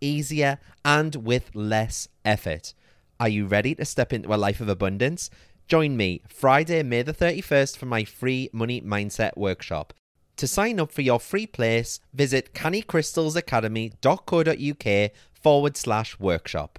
easier, and with less effort. Are you ready to step into a life of abundance? Join me Friday, May the 31st for my free Money Mindset Workshop. To sign up for your free place, visit cannycrystalsacademy.co.uk forward slash workshop.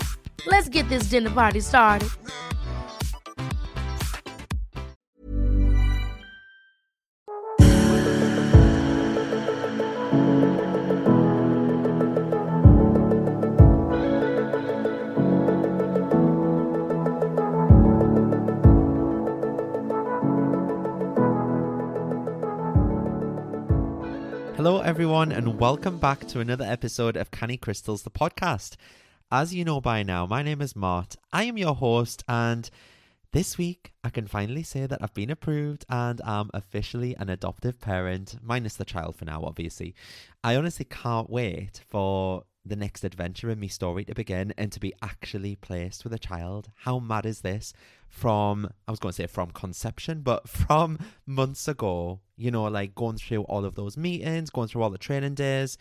Let's get this dinner party started. Hello, everyone, and welcome back to another episode of Canny Crystals, the podcast. As you know by now, my name is Mart. I am your host, and this week I can finally say that I've been approved and am officially an adoptive parent, minus the child for now, obviously. I honestly can't wait for the next adventure in my story to begin and to be actually placed with a child. How mad is this? From, I was going to say from conception, but from months ago, you know, like going through all of those meetings, going through all the training days.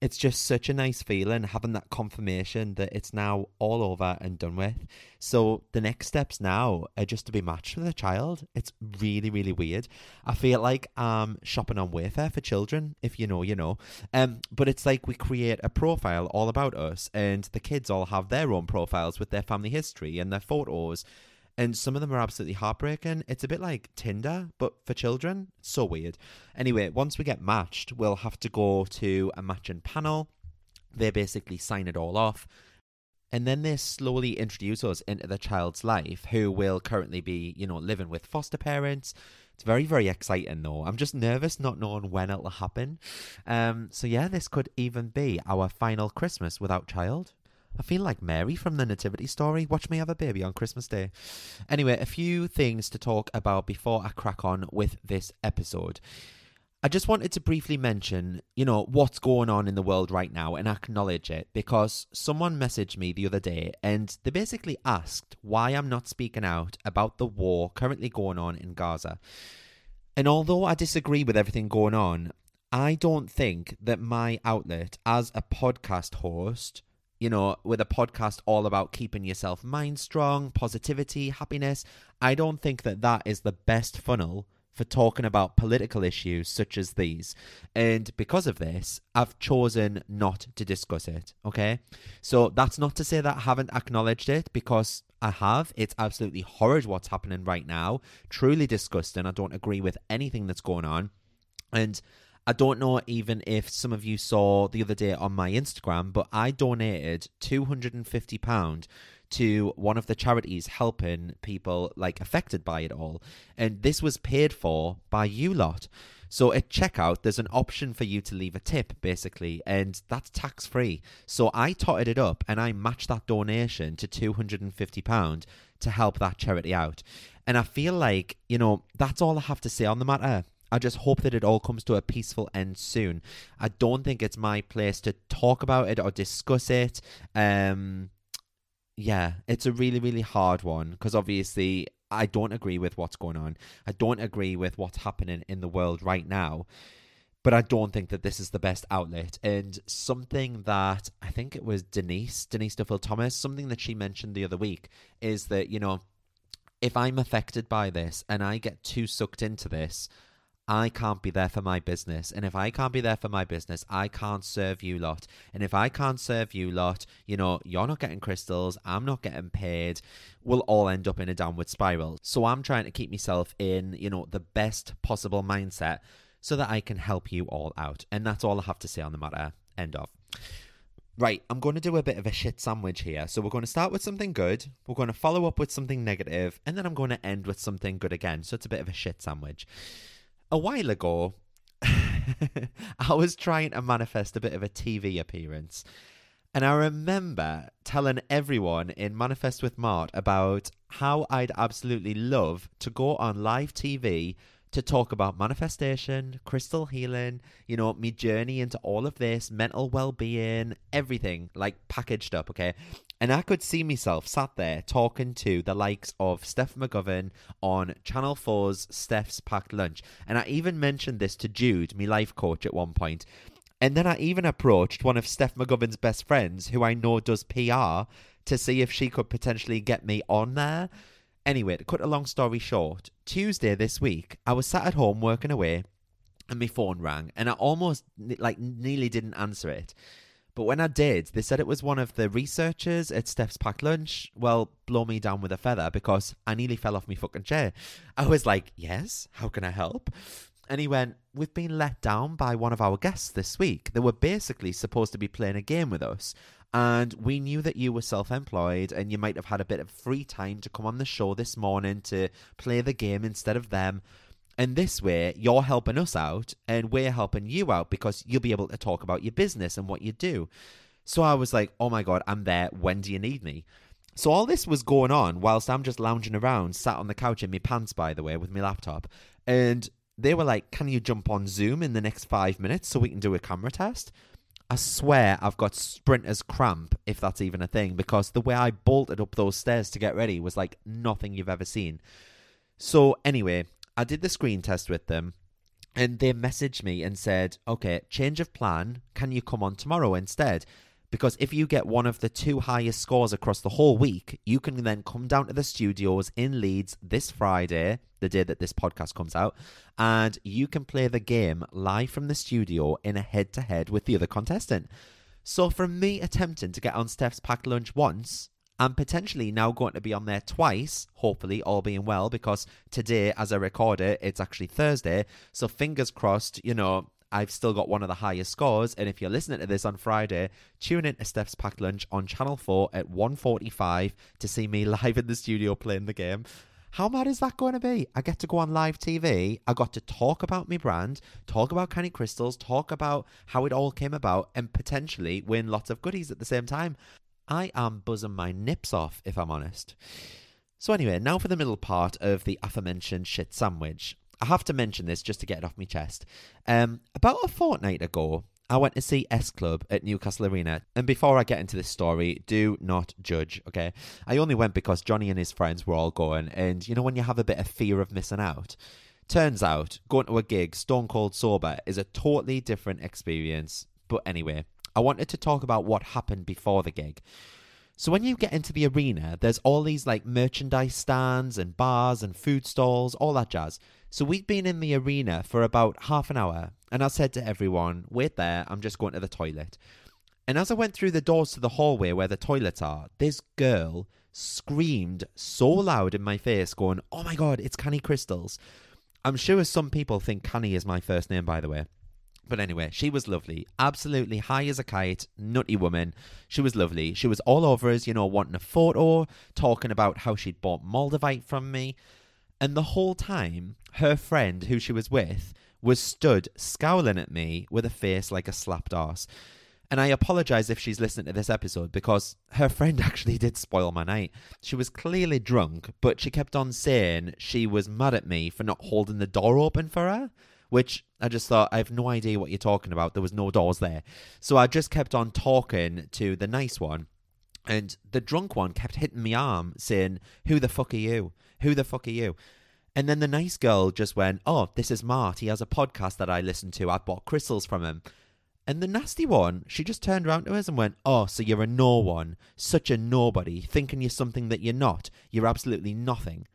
It's just such a nice feeling having that confirmation that it's now all over and done with. So the next steps now are just to be matched with a child. It's really, really weird. I feel like I'm shopping on Wayfair for children. If you know, you know. Um, but it's like we create a profile all about us, and the kids all have their own profiles with their family history and their photos and some of them are absolutely heartbreaking. It's a bit like Tinder, but for children. So weird. Anyway, once we get matched, we'll have to go to a matching panel. They basically sign it all off. And then they slowly introduce us into the child's life, who will currently be, you know, living with foster parents. It's very, very exciting, though. I'm just nervous not knowing when it'll happen. Um, so, yeah, this could even be our final Christmas without child. I feel like Mary from the Nativity story. Watch me have a baby on Christmas Day. Anyway, a few things to talk about before I crack on with this episode. I just wanted to briefly mention, you know, what's going on in the world right now and acknowledge it because someone messaged me the other day and they basically asked why I'm not speaking out about the war currently going on in Gaza. And although I disagree with everything going on, I don't think that my outlet as a podcast host, you know, with a podcast all about keeping yourself mind strong, positivity, happiness, I don't think that that is the best funnel for talking about political issues such as these. And because of this, I've chosen not to discuss it. Okay. So that's not to say that I haven't acknowledged it because I have. It's absolutely horrid what's happening right now. Truly disgusting. I don't agree with anything that's going on. And I don't know even if some of you saw the other day on my Instagram, but I donated £250 to one of the charities helping people like affected by it all. And this was paid for by you lot. So at checkout, there's an option for you to leave a tip, basically, and that's tax free. So I totted it up and I matched that donation to £250 to help that charity out. And I feel like, you know, that's all I have to say on the matter. I just hope that it all comes to a peaceful end soon. I don't think it's my place to talk about it or discuss it. Um, yeah, it's a really, really hard one because obviously I don't agree with what's going on. I don't agree with what's happening in the world right now. But I don't think that this is the best outlet. And something that I think it was Denise, Denise Duffield Thomas, something that she mentioned the other week is that, you know, if I'm affected by this and I get too sucked into this, I can't be there for my business. And if I can't be there for my business, I can't serve you lot. And if I can't serve you lot, you know, you're not getting crystals, I'm not getting paid. We'll all end up in a downward spiral. So I'm trying to keep myself in, you know, the best possible mindset so that I can help you all out. And that's all I have to say on the matter. End of. Right, I'm going to do a bit of a shit sandwich here. So we're going to start with something good, we're going to follow up with something negative, and then I'm going to end with something good again. So it's a bit of a shit sandwich a while ago, I was trying to manifest a bit of a TV appearance. And I remember telling everyone in Manifest with Mart about how I'd absolutely love to go on live TV to talk about manifestation, crystal healing, you know, me journey into all of this, mental well being, everything like packaged up, okay? And I could see myself sat there talking to the likes of Steph McGovern on Channel 4's Steph's Packed Lunch. And I even mentioned this to Jude, my life coach, at one point. And then I even approached one of Steph McGovern's best friends, who I know does PR, to see if she could potentially get me on there. Anyway, to cut a long story short, Tuesday this week, I was sat at home working away and my phone rang and I almost like nearly didn't answer it. But when I did, they said it was one of the researchers at Steph's Packed Lunch. Well, blow me down with a feather because I nearly fell off my fucking chair. I was like, yes, how can I help? And he went, We've been let down by one of our guests this week. They were basically supposed to be playing a game with us. And we knew that you were self employed and you might have had a bit of free time to come on the show this morning to play the game instead of them. And this way, you're helping us out and we're helping you out because you'll be able to talk about your business and what you do. So I was like, oh my God, I'm there. When do you need me? So all this was going on whilst I'm just lounging around, sat on the couch in my pants, by the way, with my laptop. And they were like, can you jump on Zoom in the next five minutes so we can do a camera test? I swear I've got sprinter's cramp, if that's even a thing, because the way I bolted up those stairs to get ready was like nothing you've ever seen. So, anyway, I did the screen test with them and they messaged me and said, okay, change of plan. Can you come on tomorrow instead? Because if you get one of the two highest scores across the whole week, you can then come down to the studios in Leeds this Friday, the day that this podcast comes out, and you can play the game live from the studio in a head to head with the other contestant. So, from me attempting to get on Steph's packed lunch once, I'm potentially now going to be on there twice, hopefully, all being well, because today, as I record it, it's actually Thursday. So fingers crossed, you know, I've still got one of the highest scores. And if you're listening to this on Friday, tune in to Steph's Packed Lunch on Channel 4 at 1.45 to see me live in the studio playing the game. How mad is that going to be? I get to go on live TV. I got to talk about my brand, talk about Canny Crystals, talk about how it all came about, and potentially win lots of goodies at the same time. I am buzzing my nips off, if I'm honest. So, anyway, now for the middle part of the aforementioned shit sandwich. I have to mention this just to get it off my chest. Um, about a fortnight ago, I went to see S Club at Newcastle Arena. And before I get into this story, do not judge, okay? I only went because Johnny and his friends were all going. And you know, when you have a bit of fear of missing out? Turns out, going to a gig stone cold sober is a totally different experience. But anyway, I wanted to talk about what happened before the gig. So when you get into the arena, there's all these like merchandise stands and bars and food stalls, all that jazz. So we'd been in the arena for about half an hour, and I said to everyone, wait there, I'm just going to the toilet. And as I went through the doors to the hallway where the toilets are, this girl screamed so loud in my face, going, Oh my god, it's Canny Crystals. I'm sure some people think Canny is my first name, by the way. But anyway, she was lovely. Absolutely high as a kite, nutty woman. She was lovely. She was all over us, you know, wanting a photo, talking about how she'd bought Moldavite from me. And the whole time, her friend who she was with was stood scowling at me with a face like a slapped arse. And I apologize if she's listening to this episode because her friend actually did spoil my night. She was clearly drunk, but she kept on saying she was mad at me for not holding the door open for her, which I just thought, I have no idea what you're talking about. There was no doors there. So I just kept on talking to the nice one. And the drunk one kept hitting me arm saying, Who the fuck are you? Who the fuck are you? And then the nice girl just went, Oh, this is Mart. He has a podcast that I listen to. I bought crystals from him. And the nasty one, she just turned around to us and went, Oh, so you're a no one, such a nobody, thinking you're something that you're not. You're absolutely nothing.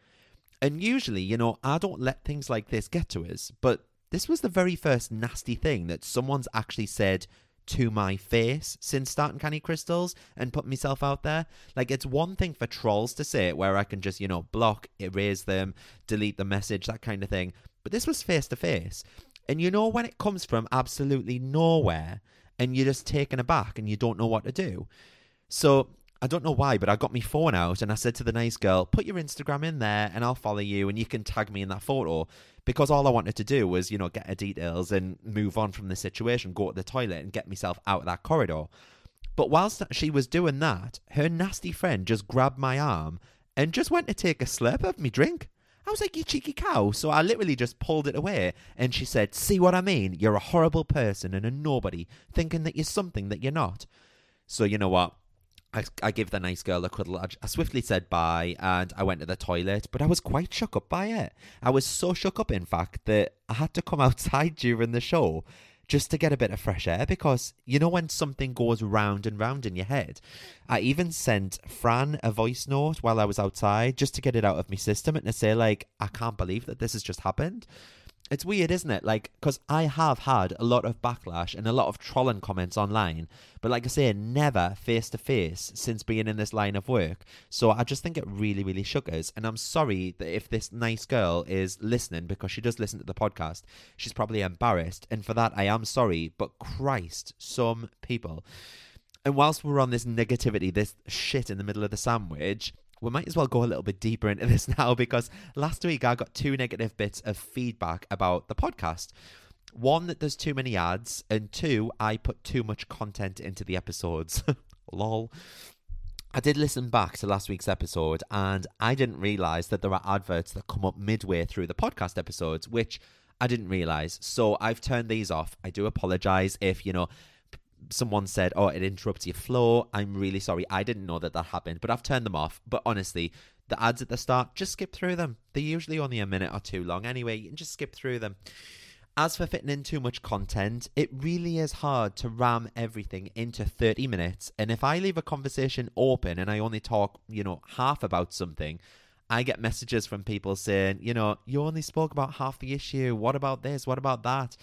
And usually, you know, I don't let things like this get to us, but this was the very first nasty thing that someone's actually said to my face since starting Canny Crystals and put myself out there. Like, it's one thing for trolls to say it where I can just, you know, block, erase them, delete the message, that kind of thing. But this was face to face. And you know, when it comes from absolutely nowhere and you're just taken aback and you don't know what to do. So, I don't know why, but I got my phone out and I said to the nice girl, put your Instagram in there and I'll follow you and you can tag me in that photo. Because all I wanted to do was, you know, get her details and move on from the situation, go to the toilet and get myself out of that corridor. But whilst she was doing that, her nasty friend just grabbed my arm and just went to take a slurp of me drink. I was like, you cheeky cow. So I literally just pulled it away. And she said, See what I mean? You're a horrible person and a nobody, thinking that you're something that you're not. So you know what? I, I give the nice girl a cuddle. I, I swiftly said bye and I went to the toilet, but I was quite shook up by it. I was so shook up, in fact, that I had to come outside during the show just to get a bit of fresh air because you know when something goes round and round in your head. I even sent Fran a voice note while I was outside just to get it out of my system and to say like I can't believe that this has just happened it's weird, isn't it? Like, because I have had a lot of backlash and a lot of trolling comments online, but like I say, never face to face since being in this line of work. So I just think it really, really shook us. And I'm sorry that if this nice girl is listening, because she does listen to the podcast, she's probably embarrassed. And for that, I am sorry. But Christ, some people. And whilst we're on this negativity, this shit in the middle of the sandwich, we might as well go a little bit deeper into this now because last week I got two negative bits of feedback about the podcast. One, that there's too many ads, and two, I put too much content into the episodes. Lol. I did listen back to last week's episode and I didn't realize that there are adverts that come up midway through the podcast episodes, which I didn't realize. So I've turned these off. I do apologize if, you know, someone said, "Oh, it interrupts your flow." I'm really sorry. I didn't know that that happened, but I've turned them off. But honestly, the ads at the start, just skip through them. They're usually only a minute or two long anyway. You can just skip through them. As for fitting in too much content, it really is hard to ram everything into 30 minutes. And if I leave a conversation open and I only talk, you know, half about something, I get messages from people saying, you know, you only spoke about half the issue. What about this? What about that?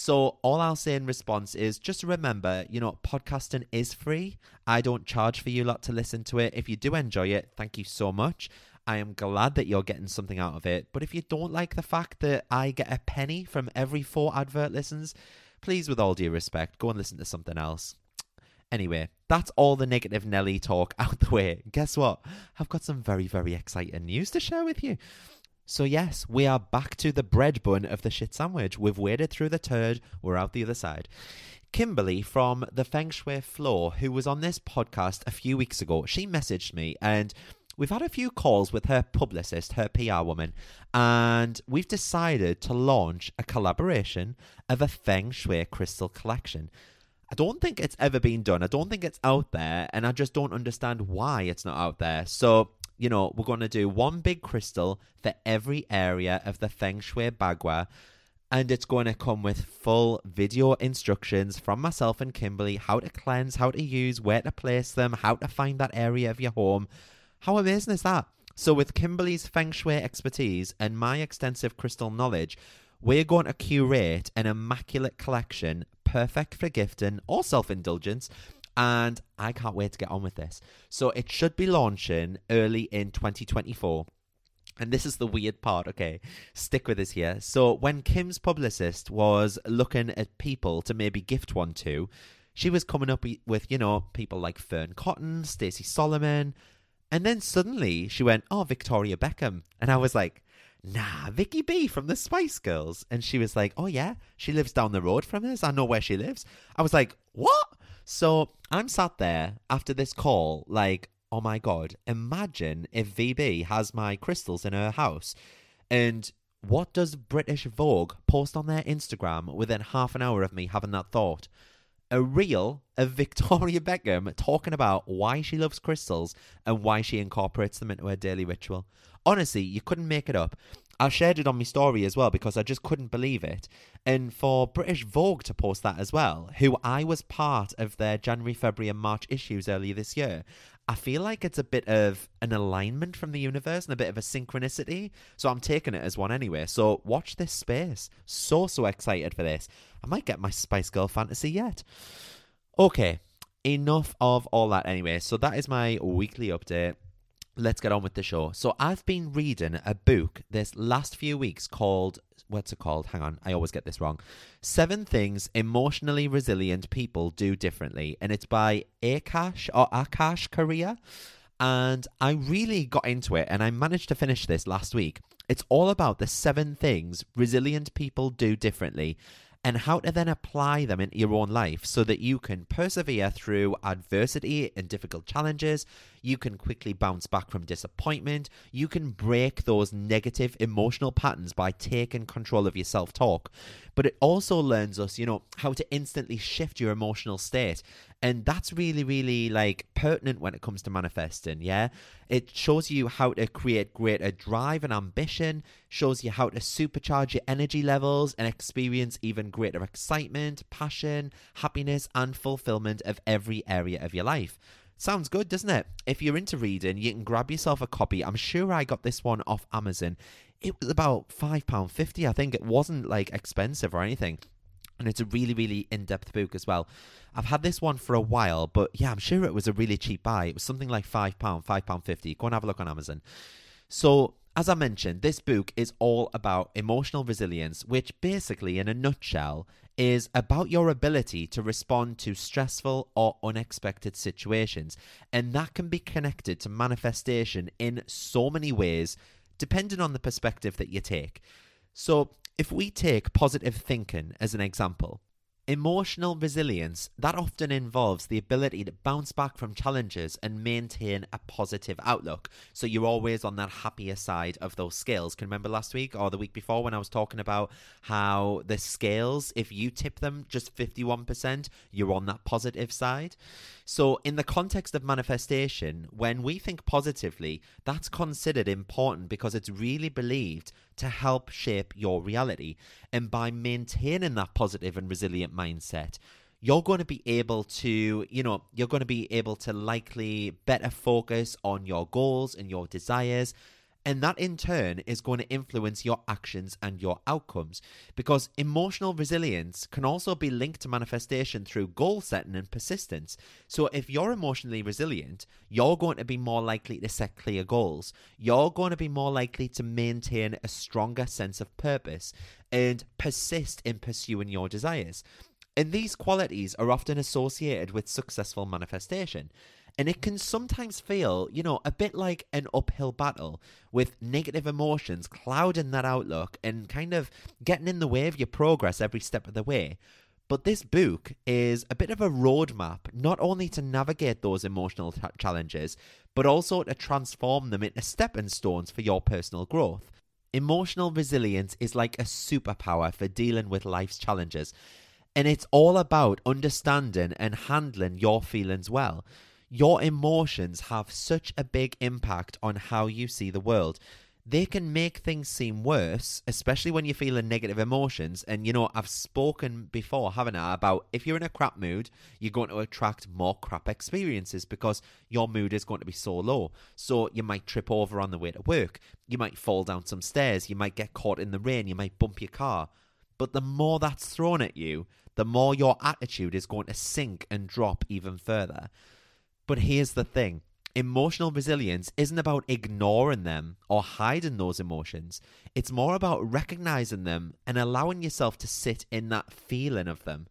So all I'll say in response is just remember, you know, podcasting is free. I don't charge for you lot to listen to it. If you do enjoy it, thank you so much. I am glad that you're getting something out of it. But if you don't like the fact that I get a penny from every four advert listens, please, with all due respect, go and listen to something else. Anyway, that's all the negative Nelly talk out the way. Guess what? I've got some very, very exciting news to share with you. So, yes, we are back to the bread bun of the shit sandwich. We've waded through the turd, we're out the other side. Kimberly from the Feng Shui Floor, who was on this podcast a few weeks ago, she messaged me and we've had a few calls with her publicist, her PR woman, and we've decided to launch a collaboration of a Feng Shui crystal collection. I don't think it's ever been done. I don't think it's out there, and I just don't understand why it's not out there. So, you know, we're going to do one big crystal for every area of the Feng Shui Bagua and it's going to come with full video instructions from myself and Kimberly how to cleanse, how to use, where to place them, how to find that area of your home. How amazing is that? So, with Kimberly's feng shui expertise and my extensive crystal knowledge, we're going to curate an immaculate collection perfect for gifting or self indulgence. And I can't wait to get on with this. So, it should be launching early in 2024. And this is the weird part, okay? Stick with us here. So, when Kim's publicist was looking at people to maybe gift one to, she was coming up with, you know, people like Fearne Cotton, Stacey Solomon, and then suddenly she went, Oh, Victoria Beckham. And I was like, Nah, Vicky B from the Spice Girls. And she was like, Oh, yeah, she lives down the road from us. I know where she lives. I was like, What? So I'm sat there after this call, like, oh my god, imagine if VB has my crystals in her house. And what does British Vogue post on their Instagram within half an hour of me having that thought? A reel of Victoria Beckham talking about why she loves crystals and why she incorporates them into her daily ritual. Honestly, you couldn't make it up. I shared it on my story as well because I just couldn't believe it. And for British Vogue to post that as well, who I was part of their January, February, and March issues earlier this year, I feel like it's a bit of an alignment from the universe and a bit of a synchronicity. So I'm taking it as one anyway. So watch this space. So, so excited for this. I might get my Spice Girl fantasy yet. Okay, enough of all that anyway. So that is my weekly update let's get on with the show. So I've been reading a book this last few weeks called what's it called? Hang on, I always get this wrong. Seven Things Emotionally Resilient People Do Differently, and it's by Akash or Akash Karia. And I really got into it and I managed to finish this last week. It's all about the seven things resilient people do differently and how to then apply them into your own life so that you can persevere through adversity and difficult challenges. You can quickly bounce back from disappointment. You can break those negative emotional patterns by taking control of your self talk. But it also learns us, you know, how to instantly shift your emotional state. And that's really, really like pertinent when it comes to manifesting. Yeah. It shows you how to create greater drive and ambition, shows you how to supercharge your energy levels and experience even greater excitement, passion, happiness, and fulfillment of every area of your life. Sounds good, doesn't it? If you're into reading, you can grab yourself a copy. I'm sure I got this one off Amazon. It was about £5.50, I think. It wasn't like expensive or anything. And it's a really, really in depth book as well. I've had this one for a while, but yeah, I'm sure it was a really cheap buy. It was something like £5, £5.50. Go and have a look on Amazon. So, as I mentioned, this book is all about emotional resilience, which basically, in a nutshell, is about your ability to respond to stressful or unexpected situations. And that can be connected to manifestation in so many ways, depending on the perspective that you take. So, if we take positive thinking as an example, Emotional resilience, that often involves the ability to bounce back from challenges and maintain a positive outlook. So you're always on that happier side of those scales. Can remember last week or the week before when I was talking about how the scales, if you tip them just 51%, you're on that positive side. So, in the context of manifestation, when we think positively, that's considered important because it's really believed to help shape your reality. And by maintaining that positive and resilient mindset, you're going to be able to, you know, you're going to be able to likely better focus on your goals and your desires and that in turn is going to influence your actions and your outcomes. Because emotional resilience can also be linked to manifestation through goal setting and persistence. So if you're emotionally resilient, you're going to be more likely to set clear goals. You're going to be more likely to maintain a stronger sense of purpose and persist in pursuing your desires. And these qualities are often associated with successful manifestation. And it can sometimes feel, you know, a bit like an uphill battle with negative emotions clouding that outlook and kind of getting in the way of your progress every step of the way. But this book is a bit of a roadmap, not only to navigate those emotional t- challenges, but also to transform them into stepping stones for your personal growth. Emotional resilience is like a superpower for dealing with life's challenges. And it's all about understanding and handling your feelings well your emotions have such a big impact on how you see the world. They can make things seem worse, especially when you're feeling negative emotions. And, you know, I've spoken before, haven't I, about if you're in a crap mood, you're going to attract more crap experiences because your mood is going to be so low. So you might trip over on the way to work. You might fall down some stairs. You might get caught in the rain. You might bump your car. But the more that's thrown at you, the more your attitude is going to sink and drop even further. But here's the thing emotional resilience isn't about ignoring them or hiding those emotions. It's more about recognizing them and allowing yourself to sit in that feeling of them.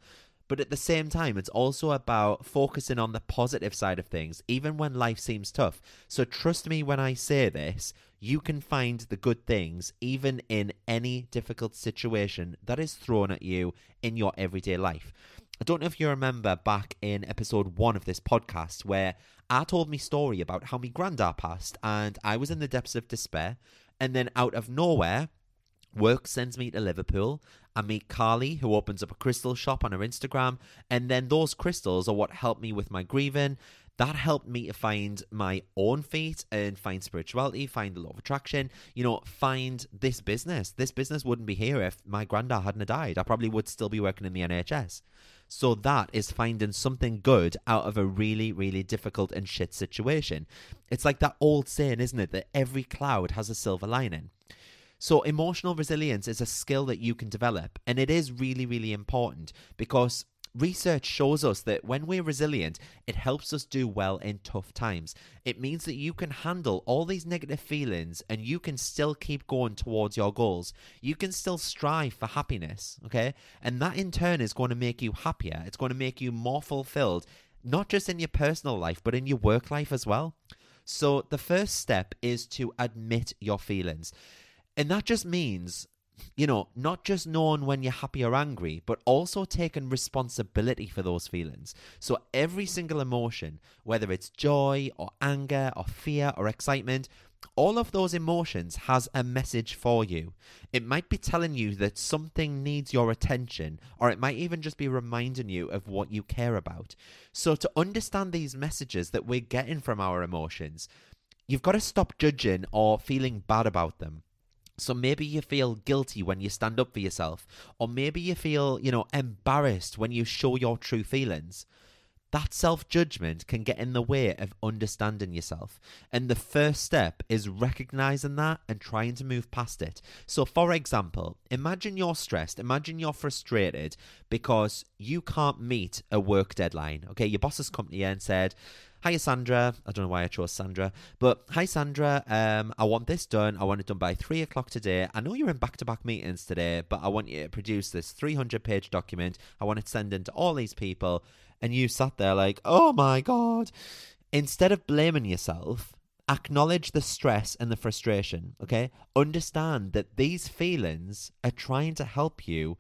But at the same time, it's also about focusing on the positive side of things, even when life seems tough. So trust me when I say this, you can find the good things even in any difficult situation that is thrown at you in your everyday life. I don't know if you remember back in episode one of this podcast where I told me story about how my granddad passed and I was in the depths of despair. And then out of nowhere, work sends me to Liverpool. I meet Carly, who opens up a crystal shop on her Instagram. And then those crystals are what helped me with my grieving that helped me to find my own feet and find spirituality, find the law of attraction, you know, find this business. This business wouldn't be here if my granddad hadn't died. I probably would still be working in the NHS. So that is finding something good out of a really, really difficult and shit situation. It's like that old saying, isn't it, that every cloud has a silver lining. So, emotional resilience is a skill that you can develop, and it is really, really important because Research shows us that when we're resilient, it helps us do well in tough times. It means that you can handle all these negative feelings and you can still keep going towards your goals. You can still strive for happiness, okay? And that in turn is going to make you happier. It's going to make you more fulfilled, not just in your personal life, but in your work life as well. So the first step is to admit your feelings. And that just means you know, not just knowing when you're happy or angry, but also taking responsibility for those feelings. So every single emotion, whether it's joy or anger or fear or excitement, all of those emotions has a message for you. It might be telling you that something needs your attention, or it might even just be reminding you of what you care about. So, to understand these messages that we're getting from our emotions, you've got to stop judging or feeling bad about them. So maybe you feel guilty when you stand up for yourself, or maybe you feel, you know, embarrassed when you show your true feelings. That self judgment can get in the way of understanding yourself. And the first step is recognizing that and trying to move past it. So, for example, imagine you're stressed, imagine you're frustrated because you can't meet a work deadline. Okay, your boss has come to you and said, Hi, Sandra. I don't know why I chose Sandra, but hi, Sandra. Um, I want this done. I want it done by three o'clock today. I know you're in back to back meetings today, but I want you to produce this 300 page document. I want it sent to all these people. And you sat there like, oh my God. Instead of blaming yourself, acknowledge the stress and the frustration, okay? Understand that these feelings are trying to help you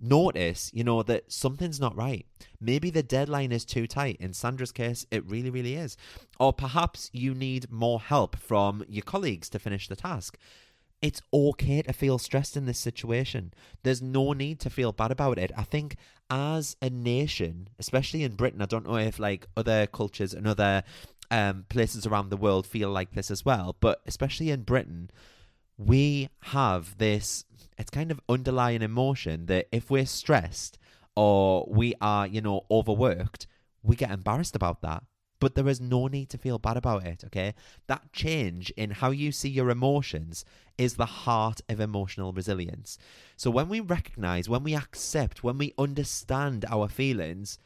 notice, you know, that something's not right. Maybe the deadline is too tight. In Sandra's case, it really, really is. Or perhaps you need more help from your colleagues to finish the task. It's okay to feel stressed in this situation. There's no need to feel bad about it. I think as a nation, especially in Britain, I don't know if like other cultures and other um, places around the world feel like this as well, but especially in Britain, we have this it's kind of underlying emotion that if we're stressed or we are, you know, overworked, we get embarrassed about that. But there is no need to feel bad about it, okay? That change in how you see your emotions is the heart of emotional resilience. So when we recognize, when we accept, when we understand our feelings,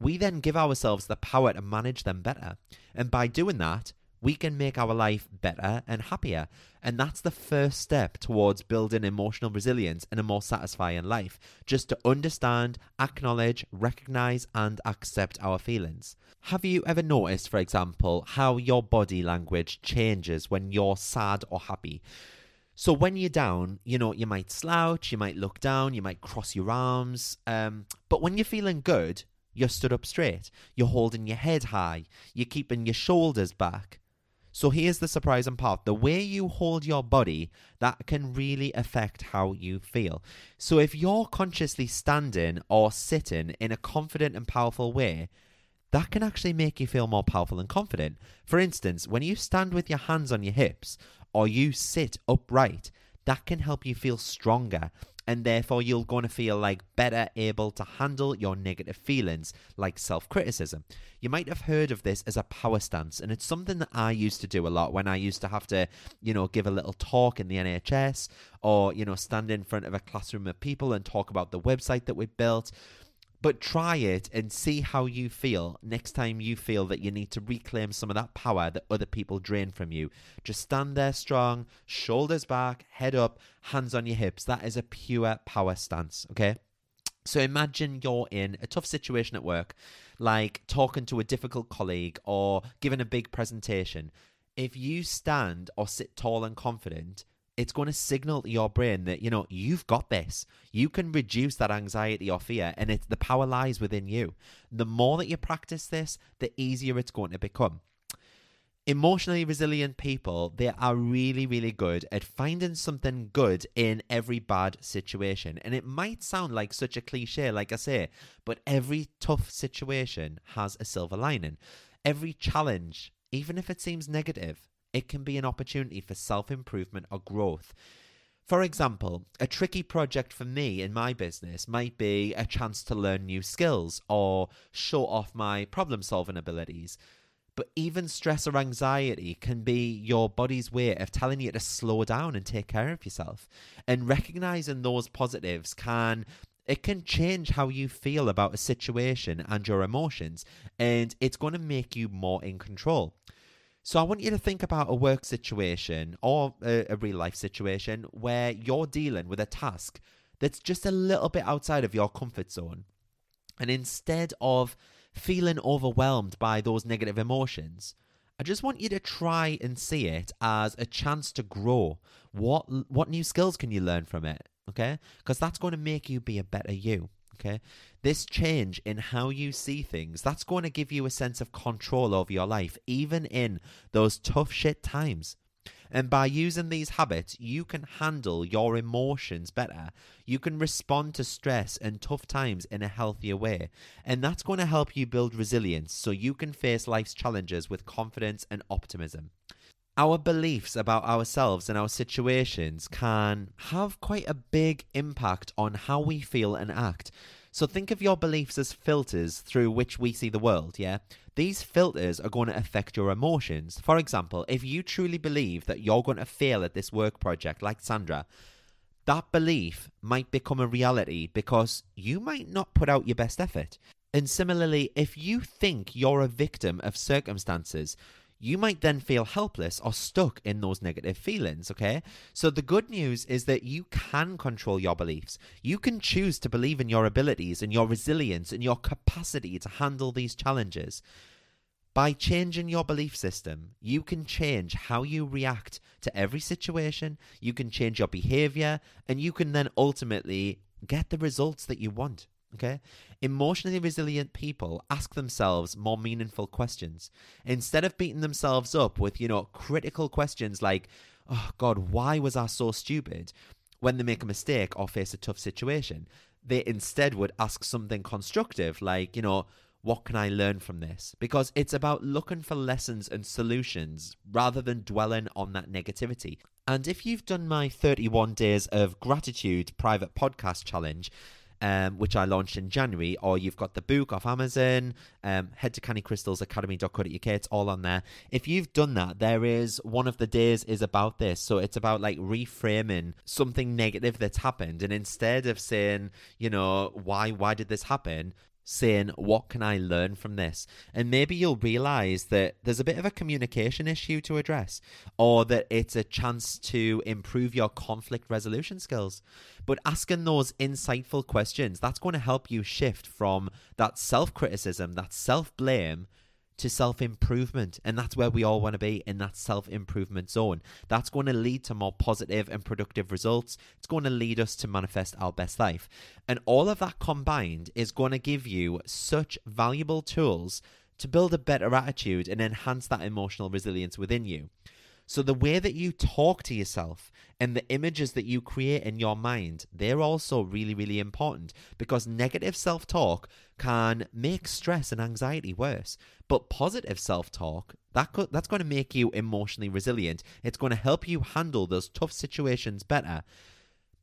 we then give ourselves the power to manage them better. And by doing that, we can make our life better and happier. And that's the first step towards building emotional resilience and a more satisfying life. Just to understand, acknowledge, recognize, and accept our feelings. Have you ever noticed, for example, how your body language changes when you're sad or happy? So when you're down, you know, you might slouch, you might look down, you might cross your arms. Um, but when you're feeling good, you're stood up straight. You're holding your head high. You're keeping your shoulders back. So here's the surprising part. The way you hold your body, that can really affect how you feel. So if you're consciously standing or sitting in a confident and powerful way, that can actually make you feel more powerful and confident. For instance, when you stand with your hands on your hips or you sit upright, that can help you feel stronger and therefore you're going to feel like better able to handle your negative feelings like self-criticism. You might have heard of this as a power stance and it's something that I used to do a lot when I used to have to, you know, give a little talk in the NHS or, you know, stand in front of a classroom of people and talk about the website that we built but try it and see how you feel next time you feel that you need to reclaim some of that power that other people drain from you. Just stand there strong, shoulders back, head up, hands on your hips. That is a pure power stance, okay? So imagine you're in a tough situation at work, like talking to a difficult colleague or giving a big presentation. If you stand or sit tall and confident, it's going to signal to your brain that you know you've got this. You can reduce that anxiety or fear and it's the power lies within you. The more that you practice this the easier it's going to become. Emotionally resilient people they are really really good at finding something good in every bad situation. And it might sound like such a cliche like i say but every tough situation has a silver lining. Every challenge even if it seems negative it can be an opportunity for self improvement or growth. For example, a tricky project for me in my business might be a chance to learn new skills or show off my problem solving abilities. But even stress or anxiety can be your body's way of telling you to slow down and take care of yourself. And recognizing those positives can it can change how you feel about a situation and your emotions, and it's going to make you more in control. So I want you to think about a work situation or a, a, real life situation where you're dealing with a task that's just a little bit outside of your comfort zone. And instead of feeling overwhelmed by those negative emotions, I just want you to try and see it as a chance to grow. What what new skills can you learn from it? Okay? Because that's going to make you be a better you. Okay? This change in how you see things, that's going to give you a sense of control over your life, even in those tough shit times. And by using these habits, you can handle your emotions better. You can respond to stress and tough times in a healthier way. And that's going to help you build resilience so you can face life's challenges with confidence and optimism our beliefs about ourselves and our situations can have quite a big impact on how we feel and act. So think of your beliefs as filters through which we see the world, yeah? These filters are going to affect your emotions. For example, if you truly believe that you're going to fail at this work project, like Sandra, that belief might become a reality because you might not put out your best effort. And similarly, if you think you're a victim of circumstances, you might then feel helpless or stuck in those negative feelings, okay? So the good news is that you can control your beliefs. You can choose to believe in your abilities and your resilience and your capacity to handle these challenges. By changing your belief system, you can change how you react to every situation, you can change your behavior, and you can then ultimately get the results that you want. Okay? Emotionally resilient people ask themselves more meaningful questions. Instead of beating themselves up with, you know, critical questions like, oh God, why was I so stupid? When they make a mistake or face a tough situation, they instead would ask something constructive like, you know, what can I learn from this? Because it's about looking for lessons and solutions rather than dwelling on that negativity. And if you've done my 31 days of gratitude private podcast challenge, um, which I launched in January, or you've got the book off Amazon, um, head to cannycrystalsacademy.co.uk, it's all on there. If you've done that, there is one of the days is about this. So it's about like reframing something negative that's happened. And instead of saying, you know, why, why did this happen? Saying, What can I learn from this? And maybe you'll realize that there's a bit of a communication issue to address, or that it's a chance to improve your conflict resolution skills. But asking those insightful questions, that's going to help you shift from that self criticism, that self blame to self improvement. And that's where we all want to be in that self improvement zone. That's going to lead to more positive and productive results. It's going to lead us to manifest our best life. And all of that combined is going to give you such valuable tools to build a better attitude and enhance that emotional resilience within you. So the way that you talk to yourself and the images that you create in your mind, they're also really, really important because negative self talk can make stress and anxiety worse. But positive self talk, that co- that's going to make you emotionally resilient. It's going to help you handle those tough situations better.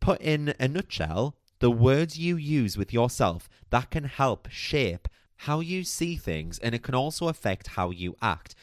Put in a nutshell, the words you use with yourself, that can help shape how you see things and it can also affect how you act.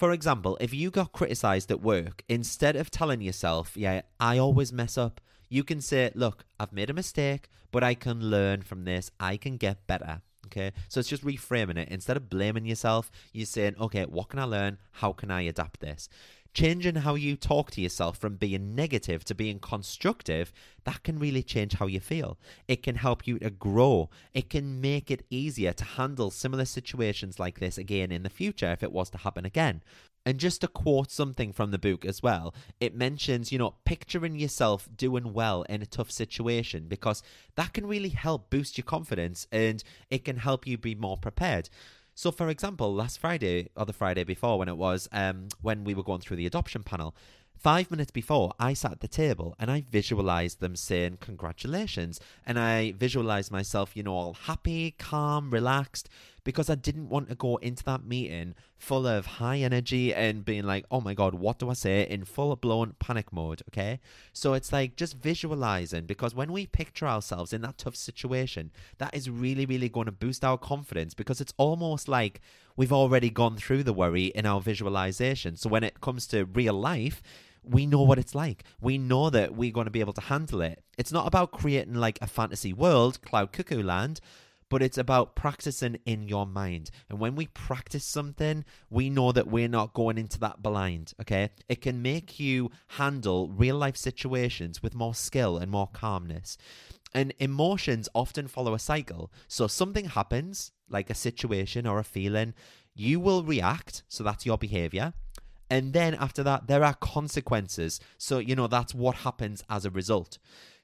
For example, if you got criticized at work, instead of telling yourself, yeah, I always mess up, you can say, look, I've made a mistake, but I can learn from this. I can get better. Okay. So it's just reframing it. Instead of blaming yourself, you're saying, okay, what can I learn? How can I adapt this? Changing how you talk to yourself from being negative to being constructive, that can really change how you feel. It can help you to grow. It can make it easier to handle similar situations like this again in the future if it was to happen again. And just to quote something from the book as well, it mentions, you know, picturing yourself doing well in a tough situation because that can really help boost your confidence and it can help you be more prepared. So, for example, last Friday or the Friday before, when it was um, when we were going through the adoption panel, five minutes before, I sat at the table and I visualized them saying congratulations, and I visualized myself, you know, all happy, calm, relaxed, because I didn't want to go into that meeting full of high energy and being like, oh my God, what do I say in full blown panic mode, okay? So it's like just visualizing because when we picture ourselves in that tough situation, that is really, really going to boost our confidence because it's almost like we've already gone through the worry in our visualization. So when it comes to real life, we know what it's like. We know that we're going to be able to handle it. It's not about creating like a fantasy world, cloud cuckoo land, but it's about practicing in your mind. And when we practice something, we know that we're not going into that blind, okay? It can make you handle real life situations with more skill and more calmness. And emotions often follow a cycle. So something happens, like a situation or a feeling, you will react. So that's your behavior. And then after that, there are consequences. So, you know, that's what happens as a result.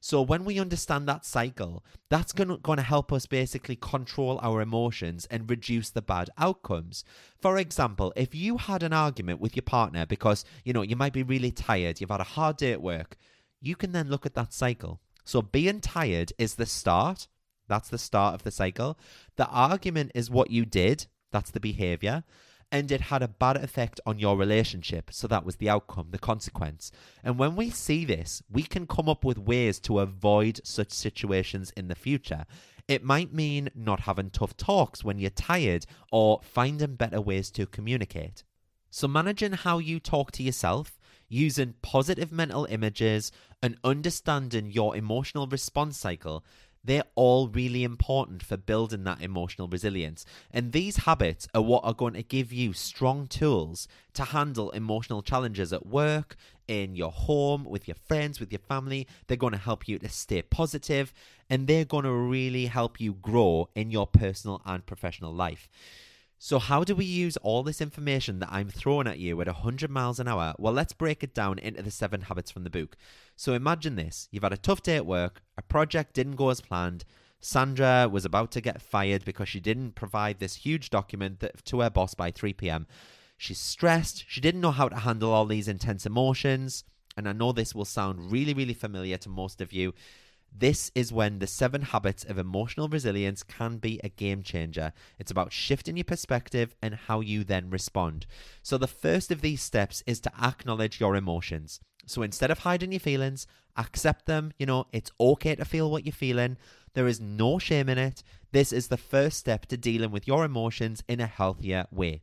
So when we understand that cycle, that's going to help us basically control our emotions and reduce the bad outcomes. For example, if you had an argument with your partner because, you know, you might be really tired, you've had a hard day at work, you can then look at that cycle. So being tired is the start. That's the start of the cycle. The argument is what you did. That's the behavior and it had a bad effect on your relationship. So that was the outcome, the consequence. And when we see this, we can come up with ways to avoid such situations in the future. It might mean not having tough talks when you're tired or finding better ways to communicate. So, managing how you talk to yourself, using positive mental images, and understanding your emotional response cycle they're all really important for building that emotional resilience. And these habits are what are going to give you strong tools to handle emotional challenges at work, in your home, with your friends, with your family. They're going to help you to stay positive and they're going to really help you grow in your personal and professional life. So, how do we use all this information that I'm throwing at you at 100 miles an hour? Well, let's break it down into the seven habits from the book. So, imagine this you've had a tough day at work, a project didn't go as planned. Sandra was about to get fired because she didn't provide this huge document to her boss by 3 p.m. She's stressed, she didn't know how to handle all these intense emotions. And I know this will sound really, really familiar to most of you. This is when the seven habits of emotional resilience can be a game changer. It's about shifting your perspective and how you then respond. So, the first of these steps is to acknowledge your emotions. So, instead of hiding your feelings, accept them. You know, it's okay to feel what you're feeling. There is no shame in it. This is the first step to dealing with your emotions in a healthier way.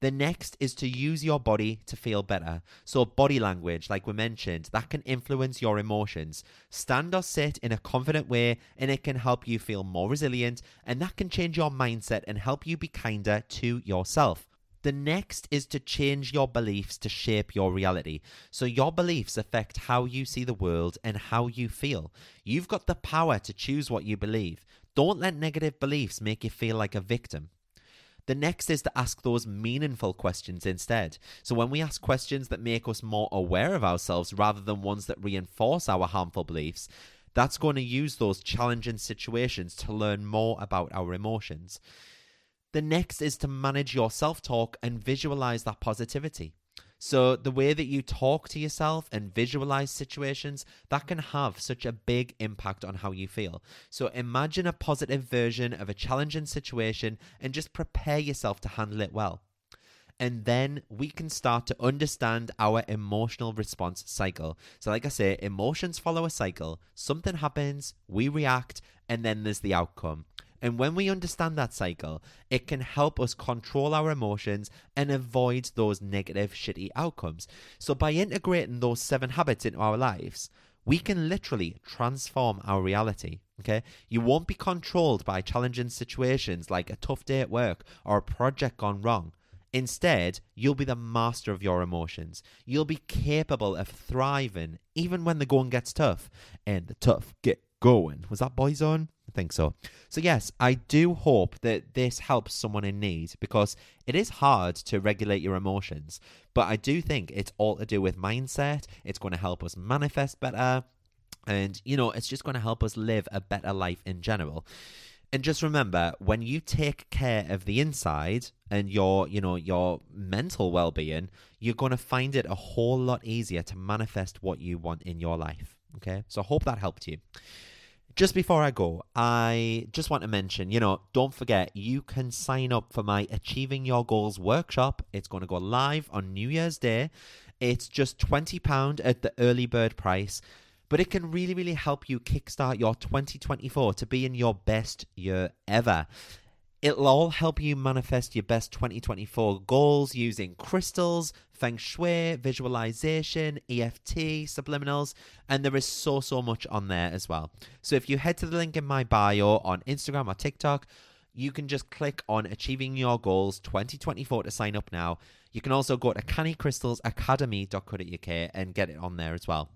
The next is to use your body to feel better. So, body language, like we mentioned, that can influence your emotions. Stand or sit in a confident way, and it can help you feel more resilient, and that can change your mindset and help you be kinder to yourself. The next is to change your beliefs to shape your reality. So, your beliefs affect how you see the world and how you feel. You've got the power to choose what you believe. Don't let negative beliefs make you feel like a victim. The next is to ask those meaningful questions instead. So, when we ask questions that make us more aware of ourselves rather than ones that reinforce our harmful beliefs, that's going to use those challenging situations to learn more about our emotions. The next is to manage your self talk and visualize that positivity. So, the way that you talk to yourself and visualize situations, that can have such a big impact on how you feel. So, imagine a positive version of a challenging situation and just prepare yourself to handle it well. And then we can start to understand our emotional response cycle. So, like I say, emotions follow a cycle. Something happens, we react, and then there's the outcome. And when we understand that cycle, it can help us control our emotions and avoid those negative, shitty outcomes. So, by integrating those seven habits into our lives, we can literally transform our reality. Okay. You won't be controlled by challenging situations like a tough day at work or a project gone wrong. Instead, you'll be the master of your emotions. You'll be capable of thriving even when the going gets tough. And the tough get going. Was that Boyzone? I think so. So, yes, I do hope that this helps someone in need because it is hard to regulate your emotions. But I do think it's all to do with mindset. It's going to help us manifest better. And, you know, it's just going to help us live a better life in general. And just remember, when you take care of the inside and your, you know, your mental well-being, you're going to find it a whole lot easier to manifest what you want in your life. Okay? So I hope that helped you. Just before I go, I just want to mention, you know, don't forget you can sign up for my Achieving Your Goals workshop. It's going to go live on New Year's Day. It's just £20 at the early bird price, but it can really, really help you kickstart your 2024 to be in your best year ever. It'll all help you manifest your best 2024 goals using crystals, feng shui, visualization, EFT, subliminals, and there is so, so much on there as well. So if you head to the link in my bio on Instagram or TikTok, you can just click on Achieving Your Goals 2024 to sign up now. You can also go to cannycrystalsacademy.co.uk and get it on there as well.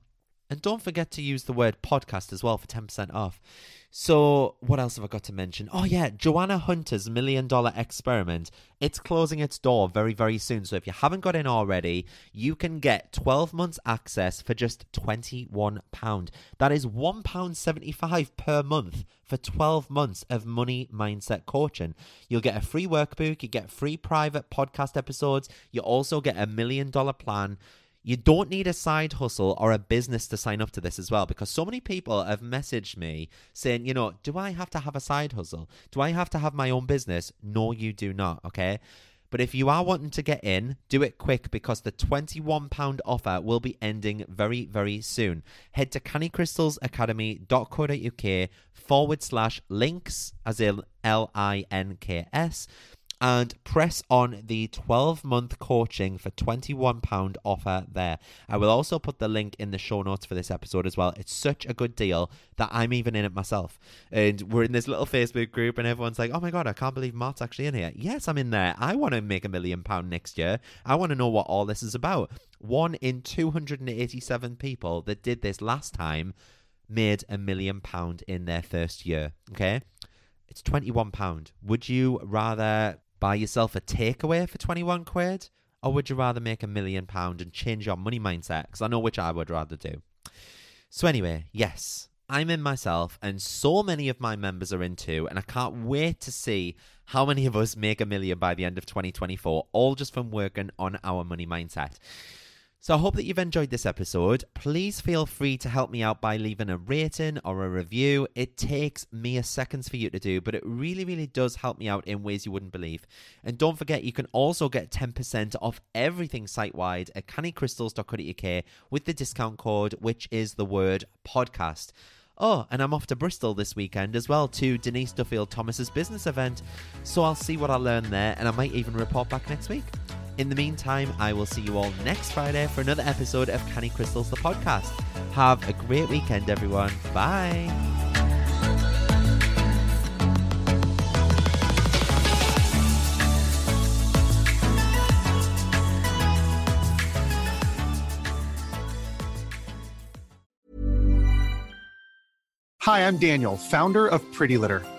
And don't forget to use the word podcast as well for 10% off. So, what else have I got to mention? Oh, yeah, Joanna Hunter's Million Dollar Experiment. It's closing its door very, very soon. So, if you haven't got in already, you can get 12 months access for just £21. That is £1.75 per month for 12 months of money mindset coaching. You'll get a free workbook, you get free private podcast episodes, you also get a million dollar plan. You don't need a side hustle or a business to sign up to this as well because so many people have messaged me saying, you know, do I have to have a side hustle? Do I have to have my own business? No, you do not, okay? But if you are wanting to get in, do it quick because the £21 offer will be ending very, very soon. Head to cannycrystalsacademy.co.uk forward slash links, as in L I N K S and press on the 12 month coaching for £21 offer there. I will also put the link in the show notes for this episode as well. It's such a good deal that I'm even in it myself. And we're in this little Facebook group, and everyone's like, oh my God, I can't believe Mart's actually in here. Yes, I'm in there. I want to make a million pound next year. I want to know what all this is about. One in 287 people that did this last time made a million pound in their first year. Okay. It's £21. Would you rather buy yourself a takeaway for 21 quid? Or would you rather make a million pound and change your money mindset? Because I know which I would rather do. So, anyway, yes, I'm in myself, and so many of my members are in too, and I can't wait to see how many of us make a million by the end of 2024, all just from working on our money mindset. So I hope that you've enjoyed this episode. Please feel free to help me out by leaving a rating or a review. It takes me a seconds for you to do, but it really, really does help me out in ways you wouldn't believe. And don't forget, you can also get 10% off everything site wide at cannycrystals.co.uk with the discount code, which is the word podcast. Oh, and I'm off to Bristol this weekend as well to Denise Duffield Thomas's business event. So I'll see what I learn there and I might even report back next week. In the meantime, I will see you all next Friday for another episode of Canny Crystals, the podcast. Have a great weekend, everyone. Bye. Hi, I'm Daniel, founder of Pretty Litter.